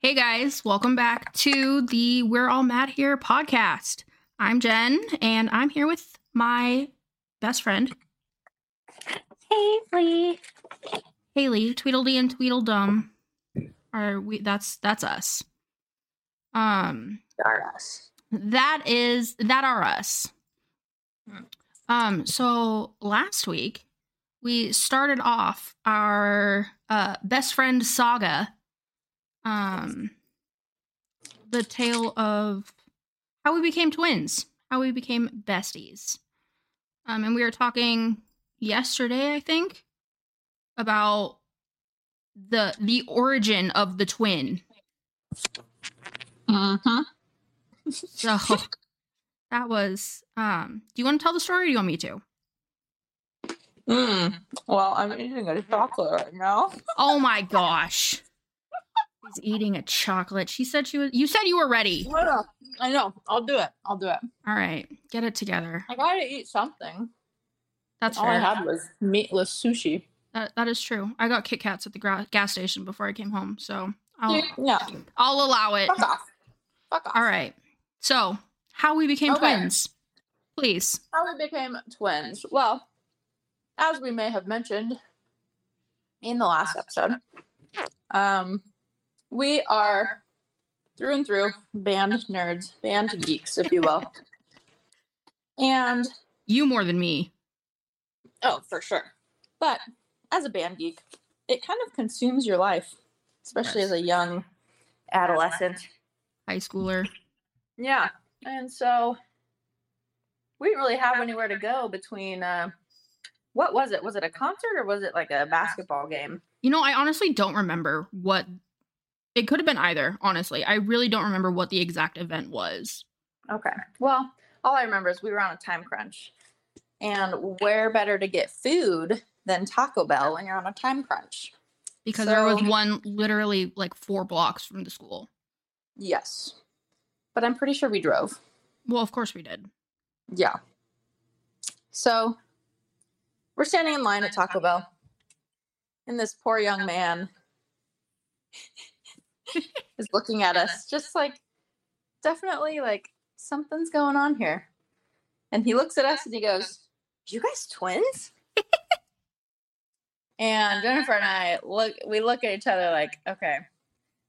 Hey guys, welcome back to the We're All Mad Here podcast. I'm Jen, and I'm here with my best friend, Haley. Haley, Tweedledee and Tweedledum. Are we that's that's us. Um Are us. that is that are us. Um so last week we started off our uh best friend saga. Um the tale of how we became twins, how we became besties. Um and we were talking yesterday, I think, about the the origin of the twin. Mm-hmm. So that was um do you want to tell the story or do you want me to? Mm. Well, I'm eating a chocolate right now. Oh my gosh. She's eating a chocolate. She said she was you said you were ready. I know. I know. I'll do it. I'll do it. All right. Get it together. I gotta eat something. That's All I had was meatless sushi. That, that is true. I got Kit Kats at the gra- gas station before I came home, so I'll Yeah. I'll allow it. Fuck off. Fuck off. All right. So, how we became Okay. twins. Please. How we became twins. Well, as we may have mentioned in the last episode, um, we are through and through band nerds, band geeks, if you will. And You more than me. Oh, for sure. But as a band geek, it kind of consumes your life, especially Yes. as a young adolescent. High schooler. Yeah. And so we didn't really have anywhere to go between uh what was it? Was it a concert or was it like a basketball game? You know, I honestly don't remember what it could have been either, honestly. I really don't remember what the exact event was. Okay. Well, all I remember is we were on a time crunch. And where better to get food than Taco Bell when you're on a time crunch? Because there was one literally like four blocks from the school. Yes. But I'm pretty sure we drove. Well, of course we did. Yeah. So we're standing in line at Taco Bell, and this poor young man is looking at us, just like definitely like something's going on here. And he looks at us and he goes, You guys twins? and Jennifer and I look we look at each other like, okay,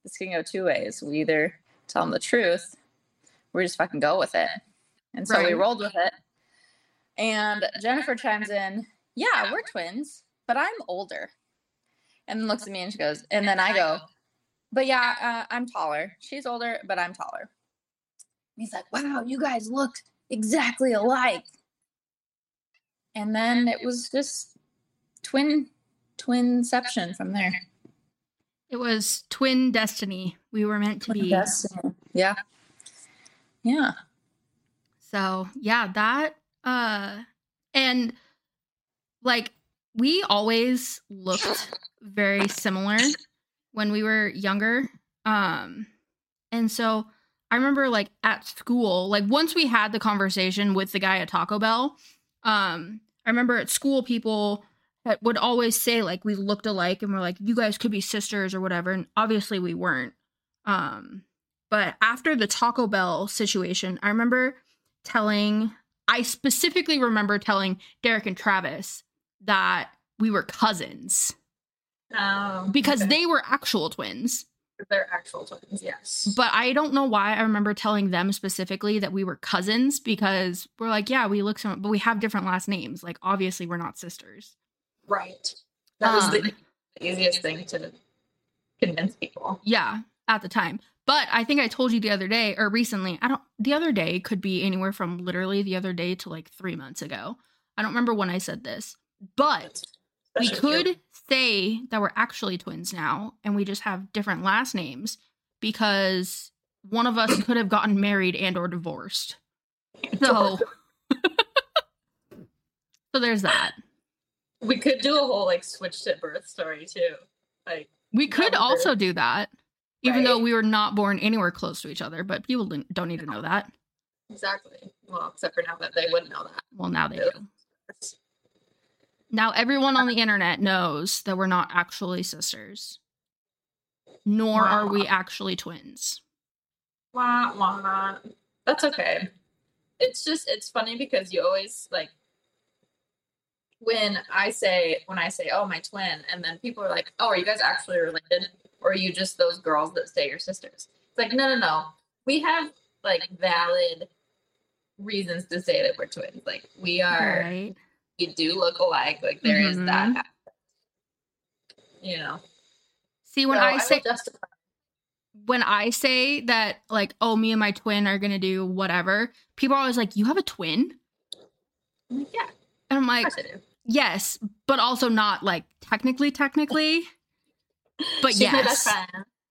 this can go two ways. We either tell him the truth, or we just fucking go with it. And so we rolled with it. And Jennifer chimes in, Yeah, we're twins, but I'm older. And looks at me and she goes, and then I go, But yeah, uh, I'm taller. She's older, but I'm taller. And he's like, Wow, you guys look exactly alike. And then it was just twin twinception from there. It was twin destiny. We were meant to be. Destiny. Yeah. Yeah. So, yeah, that uh and like we always looked very similar when we were younger. Um and so I remember like at school, like once we had the conversation with the guy at Taco Bell, um I remember at school people would always say like we looked alike and we're like you guys could be sisters or whatever and obviously we weren't. Um but after the Taco Bell situation, I remember telling I specifically remember telling Derek and Travis that we were cousins Um, because they were actual twins. they're actual twins, yes. But I don't know why I remember telling them specifically that we were cousins because we're like, yeah, we look similar, but we have different last names. Like, obviously, we're not sisters. Right. That was the Um, easiest thing to convince people. Yeah, at the time. But I think I told you the other day or recently, I don't, the other day could be anywhere from literally the other day to like three months ago. I don't remember when I said this, but we could say that we're actually twins now and we just have different last names because one of us could have gotten married and or divorced. So So there's that. we could do a whole like switched at birth story too. Like We could also do that. Even though we were not born anywhere close to each other, but people don't need to know that. exactly. Well, except for now that they wouldn't know that. Well, now they do. Now everyone on the internet knows that we're not actually sisters. nor are we actually twins. Wah, wah. That's okay. It's just it's funny because you always like when I say when I say, "Oh, my twin," and then people are like, "Oh, are you guys actually related, or are you just those girls that say you're sisters?" It's like, no, no, no. We have like valid reasons to say that we're twins. Like we are, Right. Do look alike. Like there is that. Mhm. aspect. You know. See, when So I say justify when I say that like, oh, me and my twin are gonna do whatever, people are always like, You have a twin? I'm like, yeah, And I'm like, I. Yes, but also not like technically, technically. But She's yes.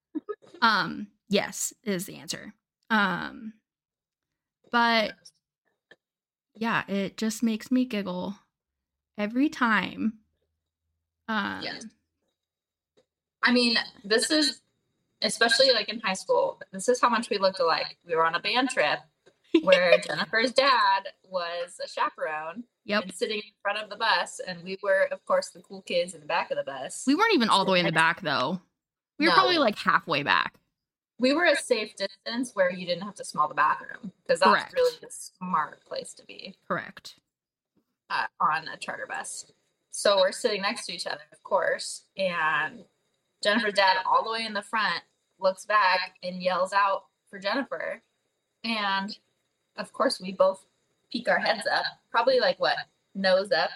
Um, yes is the answer. Um but yeah, it just makes me giggle every time. Um Yes. I mean, this is especially like in high school. This is how much we looked alike. We were on a band trip where Jennifer's dad was a chaperone Yep. and sitting in front of the bus, and we were, of course, the cool kids in the back of the bus. We weren't even all the way in the back though. We were No. probably like halfway back. We were a safe distance where you didn't have to smell the bathroom because that's Correct. really the smart place to be Correct. Uh, on a charter bus. So we're sitting next to each other, of course, and Jennifer's dad, all the way in the front, looks back and yells out for Jennifer. And of course, we both peek our heads up, probably like what, nose up?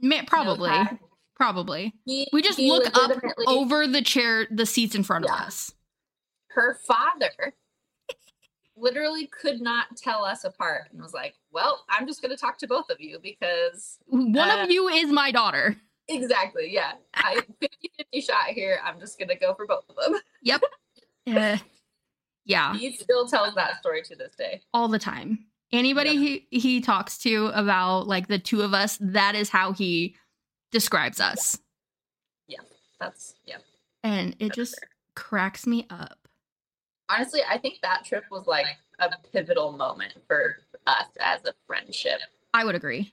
Ma- nose probably. high. Probably. He- We just look up over the chair, the seats in front Yeah. of us. Her father literally could not tell us apart and was like, well, I'm just going to talk to both of you because One Uh, of you is my daughter. exactly, yeah. I 50 50 shot here. I'm just going to go for both of them. Uh, yeah, He still tells that story to this day. all the time. Anybody he, he talks to about like the two of us, that is how he describes us. Yeah. That's yeah. And it That's just fair. cracks me up. Honestly, I think that trip was like a pivotal moment for us as a friendship. I would agree.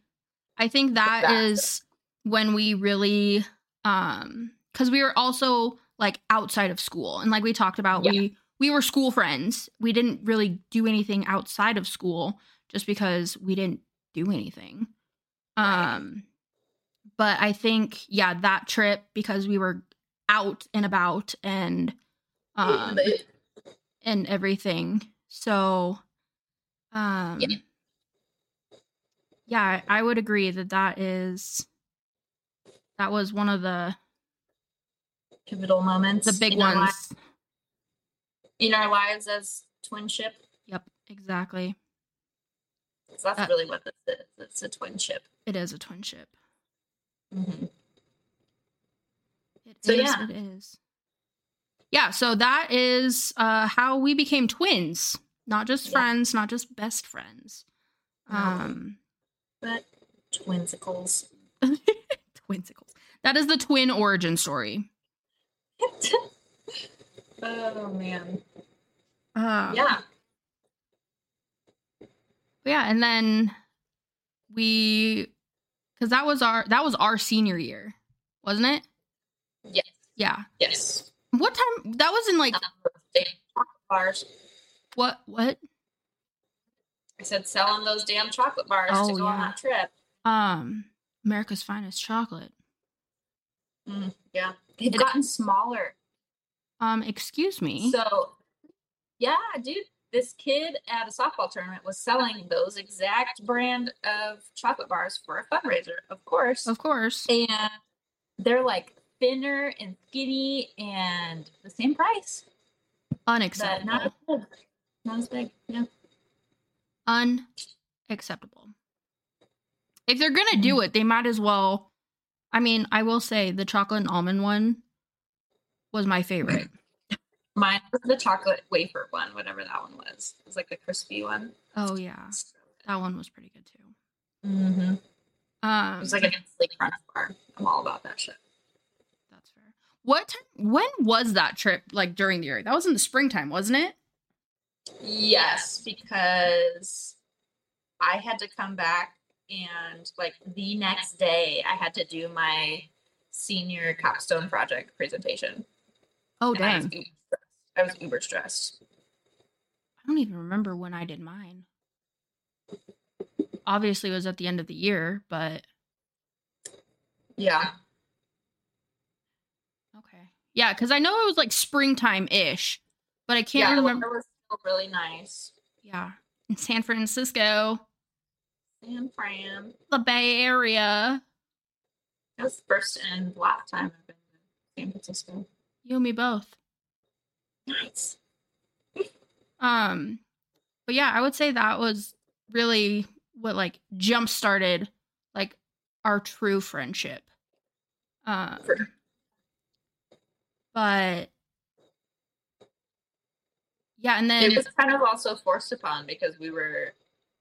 I think that That- is when we really um cuz we were also like outside of school and like we talked about Yeah. we we were school friends. We didn't really do anything outside of school just because we didn't do anything. Right. Um but I think yeah, that trip because we were out and about and um and everything. So, um, Yeah. yeah, I would agree that that is that was one of the pivotal moments. the big in our ones. li- in our lives as twinship. Yep, exactly. So that's Uh, really what this is. It's a twinship. It is a twinship. Mm-hmm. It is. So, yeah. It is. Yeah. So that is uh, how we became twins. Not just Yeah. friends, not just best friends. Um, But twinsicles. twinsicles. That is the twin origin story. oh man. Um, Yeah. yeah and then we because that was our that was our senior year wasn't it Yes. yeah Yes. What time that was in like bars. what what I said selling those damn chocolate bars to Oh, go on that trip. um america's finest chocolate Mm, yeah. They've It- gotten smaller. um excuse me So, yeah, dude, this kid at a softball tournament was selling those exact brand of chocolate bars for a fundraiser, of course. of course And they're like thinner and skinny and the same price, but unacceptable not as big. Not as big. Yeah. unacceptable if they're gonna do it they might as well i mean i will say the chocolate and almond one was my favorite Mine was the chocolate wafer one, whatever that one was. It was like the crispy one. oh yeah that one was pretty good too Mm-hmm. It um was like a Nestle Crunch bar. I'm all about that shit. What time? When was that trip? Like during the year? That was in the springtime, wasn't it? Yes, because I had to come back and like the next day I had to do my senior capstone project presentation. Oh and I was dang. I was uber stressed. I don't even remember when I did mine. Obviously it was at the end of the year, but Yeah. Yeah, because I know it was like springtime ish, but I can't yeah, remember. weather was still really nice. Yeah. In San Francisco, San Fran. the Bay Area. That was the first and last time I've been to San Francisco. You and me both. Nice. Um, but yeah, I would say that was really what like jump started like our true friendship. Um, For- but yeah, and then It was kind of also forced upon because we were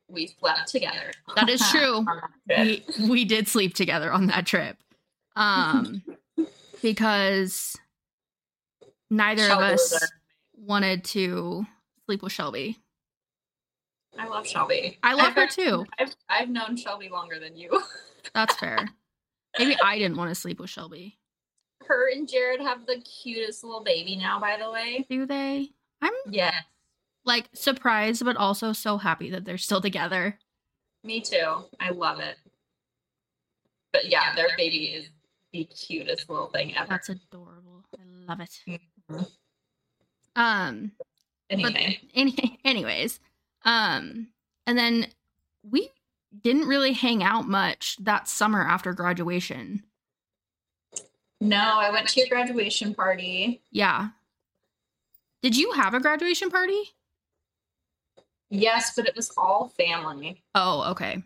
we slept together. That is true. that we we did sleep together on that trip. Um, because neither Shelby of us wanted to sleep with Shelby. I love Shelby. I love I've her too. I've I've known Shelby longer than you. That's fair. Maybe I didn't want to sleep with Shelby. Her and Jared have the cutest little baby now, by the way. Do they? I'm Yeah, like surprised, but also so happy that they're still together. me too. I love it. But yeah, their baby is the cutest little thing ever. That's adorable. I love it. Mhm. Um, Anyway, but any, anyways, um, and then we didn't really hang out much that summer after graduation. No, I went to your graduation party. Yeah. Did you have a graduation party? Yes, but it was all family. Oh, okay.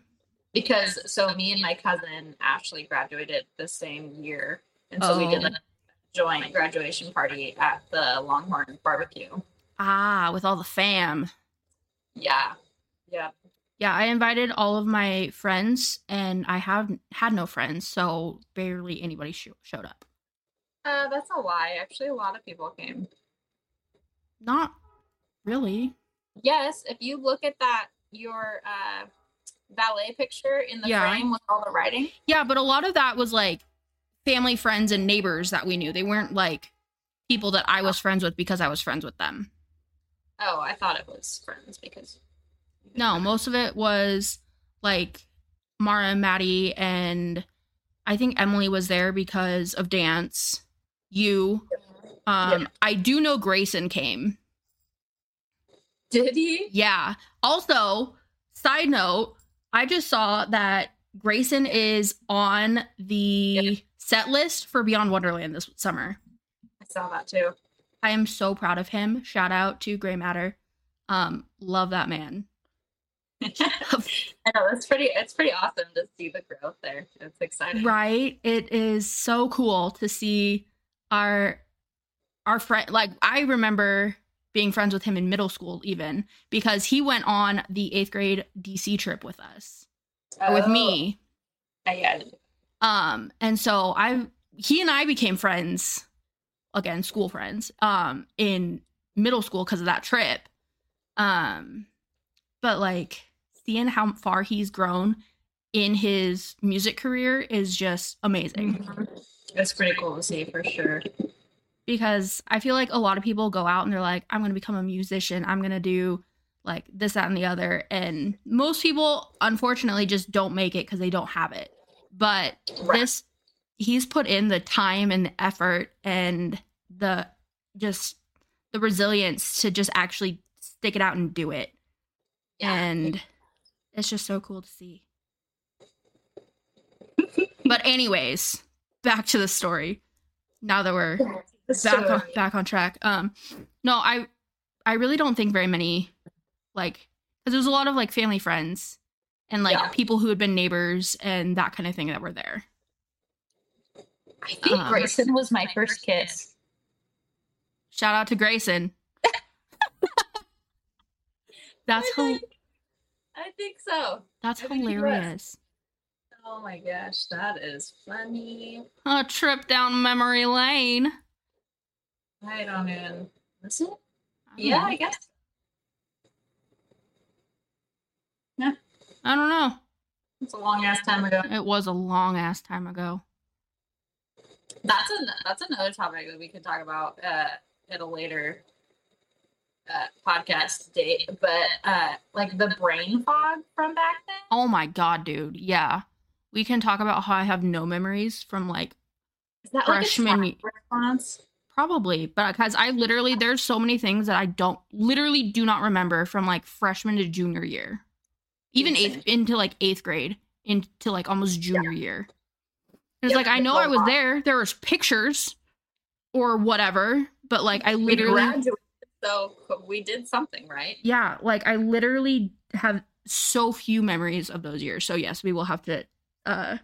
because so me and my cousin Ashley graduated the same year, and so we did Oh. a joint graduation party at the Longhorn Barbecue. Ah, with all the fam. Yeah, yeah. Yeah, I invited all of my friends, and I have had no friends, so barely anybody sho- showed up. Uh, that's a lie. Actually, a lot of people came. Not really. Yes, if you look at that your uh ballet picture in the Yeah. frame with all the writing. Yeah, but a lot of that was like family, friends, and neighbors that we knew. They weren't like people that I was friends with because I was friends with them. Oh, I thought it was friends because. No, most of it was like Mara and Maddie, and I think Emily was there because of dance. You, um, Yeah. I do know Grayson came. Did he? Yeah. Also, side note, I just saw that Grayson is on the set list for Beyond Wonderland this summer. I saw that too. I am so proud of him. Shout out to Gray Matter. Um, love that man. I know it's pretty. It's pretty awesome to see the growth there. It's exciting. right? It is so cool to see our our friend like I remember being friends with him in middle school even because he went on the 8th grade DC trip with us or with Oh, me. Yeah. Um, and so I he and I became friends again, school friends, um, in middle school because of that trip. Um, but like seeing how far he's grown in his music career is just amazing Mhm. It's pretty cool to see for sure. because I feel like a lot of people go out and they're like, I'm gonna become a musician, I'm gonna do like this, that, and the other. And most people unfortunately just don't make it because they don't have it. But Right. this he's put in the time and the effort and the just the resilience to just actually stick it out and do it Yeah. and it's just so cool to see but anyways back to the story now that we're back on, back on track um no i i really don't think very many like because there's a lot of like family friends and like Yeah. people who had been neighbors and that kind of thing that were there I think um, Grayson was my first kiss. Shout out to Grayson. That's think- I think so. that's I hilarious. Oh my gosh, that is funny. A trip down memory lane. I don't even. Is it? I Yeah, know. I guess. Yeah. I don't know. It's a long ass time ago. It was a long ass time ago. That's a that's another topic that we could talk about uh, at a later uh, podcast date. But uh, like the brain fog from back then. Oh my god, dude. Yeah. We can talk about how I have no memories from like Is that Freshman like response? probably, but because I literally there's so many things that I don't literally do not remember from like freshman to junior year. Even eighth into like eighth grade into like almost junior year. It's Yep, like I know I was lot. there. There was pictures or whatever, but like I literally so we did something right. yeah, like I literally have so few memories of those years. So yes, we will have to uh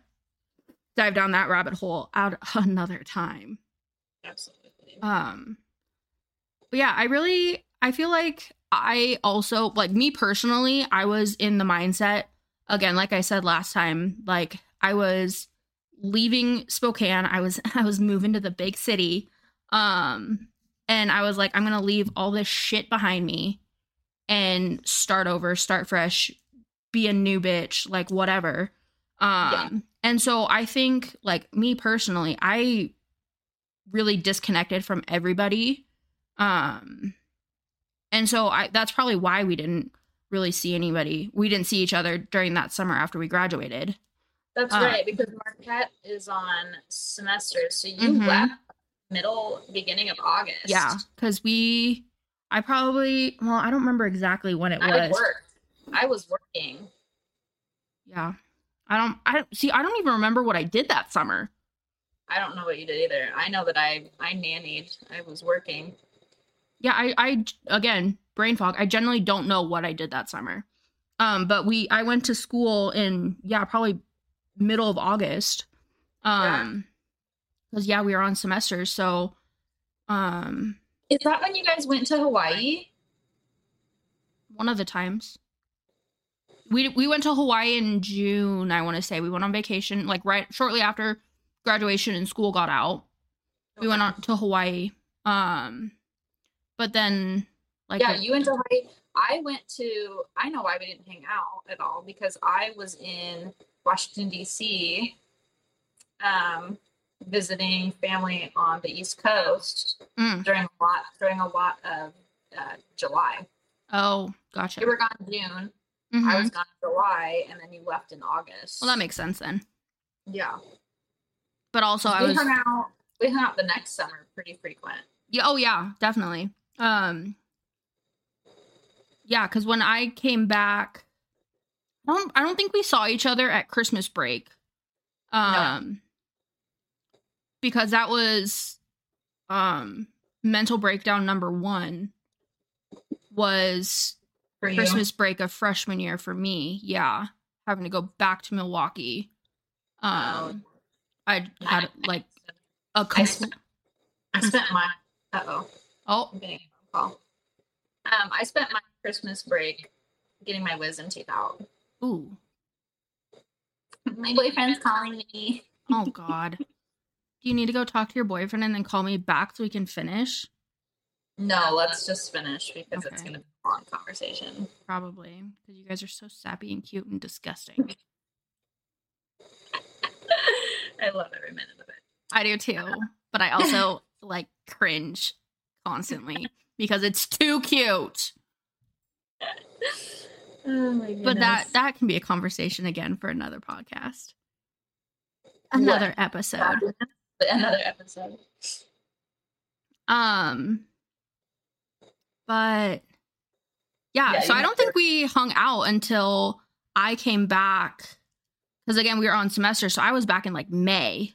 dive down that rabbit hole out another time. Absolutely. Um but yeah, I really I feel like I also like me personally, I was in the mindset again, like I said last time, like I was leaving Spokane. I was I was moving to the big city. Um and I was like I'm going to leave all this shit behind me and start over, start fresh, be a new bitch, like whatever. Um Yeah. and so I think like me personally, I really disconnected from everybody. Um and so I that's probably why we didn't really see anybody. We didn't see each other during that summer after we graduated. That's Uh, right, because Marquette is on semesters. So you Mhm. left middle, beginning of August. Yeah, cuz we I probably well, I don't remember exactly when it I was. worked. I was working. Yeah. I don't I don't see I don't even remember what I did that summer. I don't know what you did either. I know that I I nannied. I was working. Yeah, I I again, brain fog. I generally don't know what I did that summer. Um but we I went to school in yeah, probably middle of August. Um cuz yeah, we were on semesters, so um Is that when you guys went to Hawaii? one of the times we we went to Hawaii in June, I want to say. We went on vacation like right shortly after graduation and school got out. We went on to Hawaii. Um but then like yeah, the- you went to Hawaii. I went to. I know why we didn't hang out at all because I was in Washington D.C. Um, visiting family on the East Coast Mm. during a lot during a lot of uh, July. Oh, gotcha. You were gone in June. Mhm. I was gone in July, and then you left in August. Well, that makes sense then. yeah. But also, I we was hung out. We hung out the next summer pretty frequent. yeah. Oh yeah, definitely. Um, yeah, because when I came back, I don't. I don't think we saw each other at Christmas break. Um, because that was, um, mental breakdown number one was For you. Christmas break of freshman year for me. Yeah, having to go back to Milwaukee. Um, I had like a I compl- spent, I spent my. Uh oh. oh I'm getting a phone call. Um, I spent my Christmas break getting my wisdom teeth out. ooh My boyfriend's calling me. oh god. You need to go talk to your boyfriend and then call me back so we can finish? No, let's just finish because it's going to be a long conversation. Probably because you guys are so sappy and cute and disgusting. I love every minute of it. I do too, but I also like cringe constantly because it's too cute. Oh my But that that can be a conversation again for another podcast. Another episode. Another episode. Um but yeah, Yeah, so I don't think we hung out until I came back cuz again we were on semester so I was back in like May.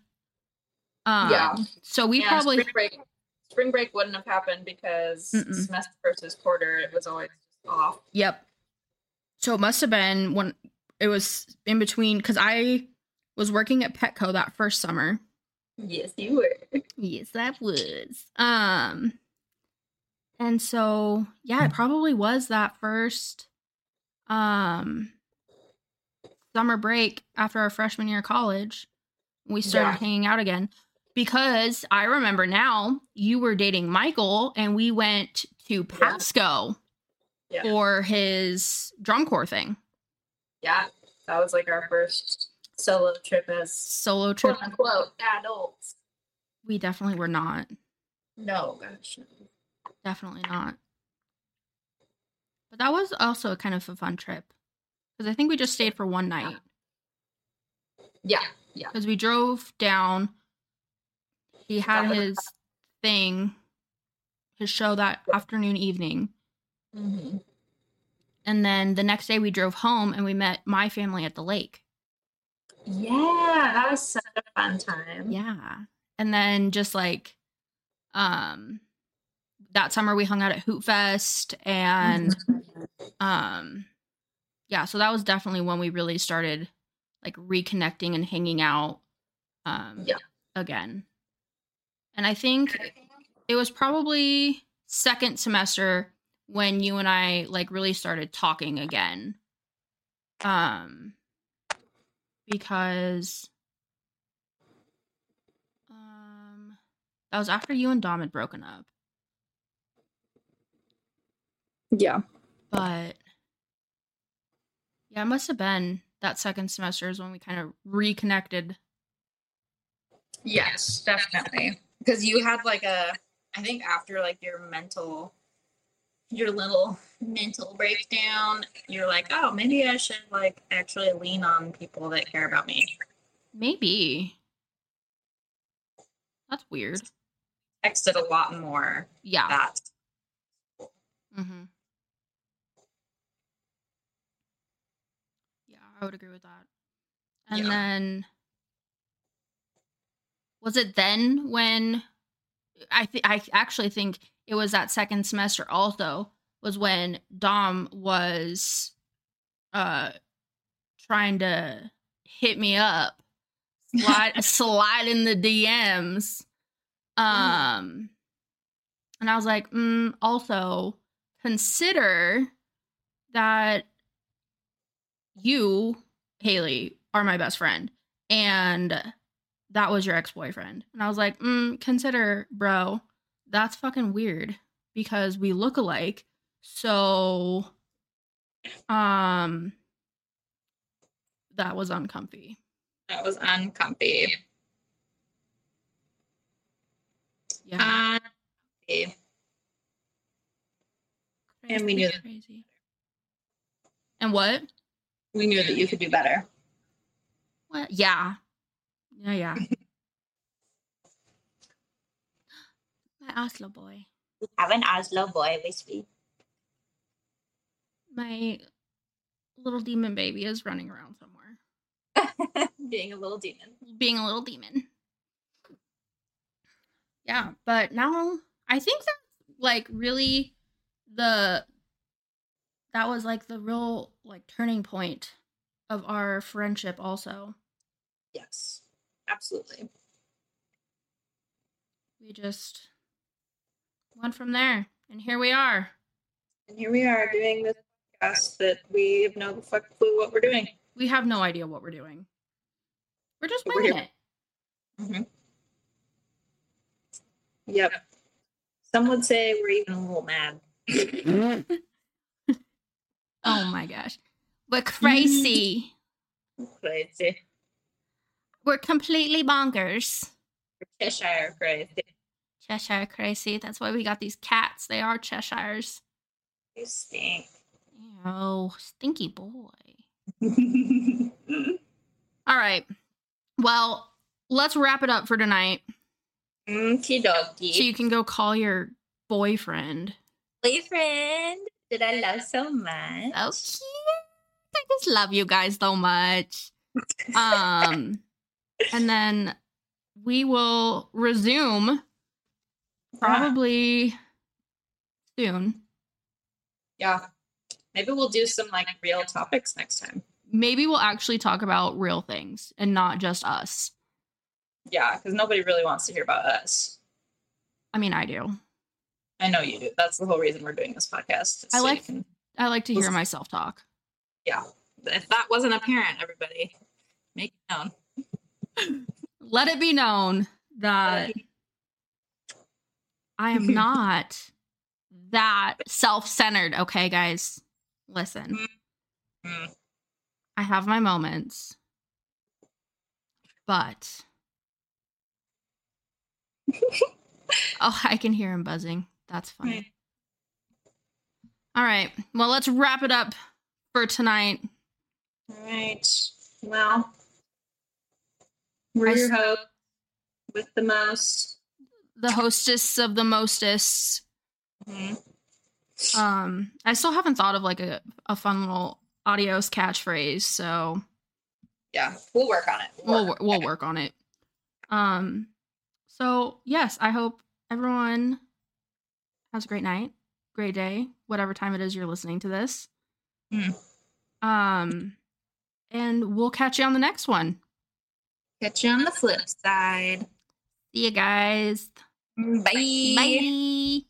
Um Yeah. so we Yeah, probably spring break. Spring break wouldn't have happened because Mm-mm. semester versus quarter it was always off. Yep. So it must have been when it was in between cuz I was working at Petco that first summer. Yes, you were. Yes, that was. Um and so yeah, it probably was that first um summer break after our freshman year of college. We started Yeah. hanging out again because I remember now you were dating Michael and we went to Pasco Yeah. for his drum corps thing. Yeah, that was like our first solo trip as Solo trip. quote unquote adults. We definitely were not. No, gosh. no. Definitely not. But that was also a kind of a fun trip. Because I think we just stayed for one night. Yeah, yeah. Because we drove down. He had was- his thing, his show that afternoon, evening. hmm And then the next day we drove home and we met my family at the lake. Yeah, that was such a fun time. Yeah. And then just like um that summer we hung out at Hoopfest and um yeah, so that was definitely when we really started like reconnecting and hanging out um Yeah. again. And I think it was probably second semester when you and I like really started talking again. Um because um that was after you and Dom had broken up. Yeah. But yeah, it must have been that second semester is when we kind of reconnected. Yes, definitely. Because you had like a, I think after like your mental, your little mental breakdown, you're like, oh, maybe I should like actually lean on people that care about me. Maybe. That's weird. Texted a lot more Yeah. that. Mm-hmm. Yeah, I would agree with that. And Yeah. then was it then when I th- I actually think it was that second semester also was when Dom was uh trying to hit me up slide slide in the DMs um and I was like mm, also consider that you Haley are my best friend. And that was your ex-boyfriend and I was like mm, consider bro that's fucking weird because we look alike so um that was uncomfy That was uncomfy. yeah Uncomfy. and we knew that- crazy and what We knew that you could do better. What? Yeah. Yeah, yeah. My Oslo boy. We have an Oslo boy, basically. My little demon baby is running around somewhere, Being a little demon. being a little demon. Yeah, but now I think that's like really the that was like the real like turning point of our friendship also. Yes, absolutely. We just went from there and here we are. And here we are doing this podcast that we have no fuck clue what we're doing. We have no idea what we're doing. We're just winging it. Mm-hmm. Yep. Some would say we're even a little mad. Oh my gosh. We're crazy. Crazy. We're completely bonkers. Cheshire crazy. Cheshire crazy. That's why we got these cats. They are Cheshires. You stink. Oh, stinky boy. All right. Well, let's wrap it up for tonight Okie dokie. so you can go call your boyfriend. boyfriend that I love so much. Oh, cute. I just love you guys so much. Um, and then we will resume probably soon. Yeah. Maybe we'll do some like real topics next time. Maybe we'll actually talk about real things and not just us. Yeah, because nobody really wants to hear about us. I mean, I do. I know you do. That's the whole reason we're doing this podcast. I so you like- can- I like to hear myself talk. yeah. If that wasn't apparent, everybody, make it known. Let it be known that I am not that self centered. Okay, guys, listen. Mm. I have my moments, but Oh, I can hear him buzzing. That's funny. All right. Well, let's wrap it up for tonight. All right. Well, we're I your host with the most. The hostess of the mostest. Mhm. Um, I still haven't thought of like a, a fun little adios catchphrase, so Yeah, we'll work on it. we'll work. we'll work on it. Um, so yes, I hope everyone has a great night, great day, whatever time it is you're listening to this. Mm. Um, and we'll catch you on the next one. Catch you on the flip side. See you guys. Bye. Bye.